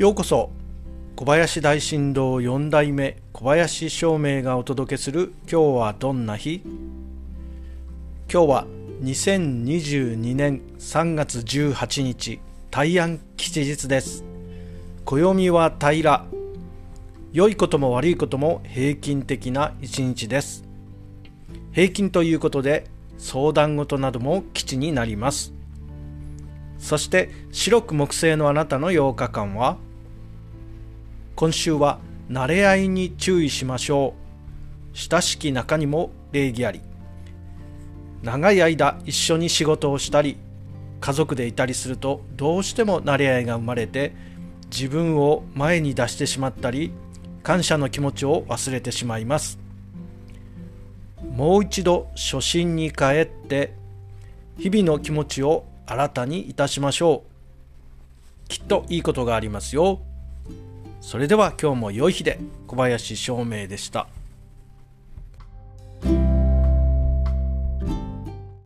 ようこそ小林大震動4代目小林照明がお届けする今日はどんな日？今日は2022年3月18日大安吉日です。暦は平ら良いことも悪いことも平均的な一日です。平均ということで相談事なども基地になります。そして白く木星のあなたの8日間は今週は慣れ合いに注意しましょう。親しき中にも礼儀あり。長い間一緒に仕事をしたり家族でいたりするとどうしても慣れ合いが生まれて自分を前に出してしまったり感謝の気持ちを忘れてしまいます。もう一度初心に帰って日々の気持ちを新たにいたしましょう。きっといいことがありますよ。それでは今日も良い日で小林照明でした。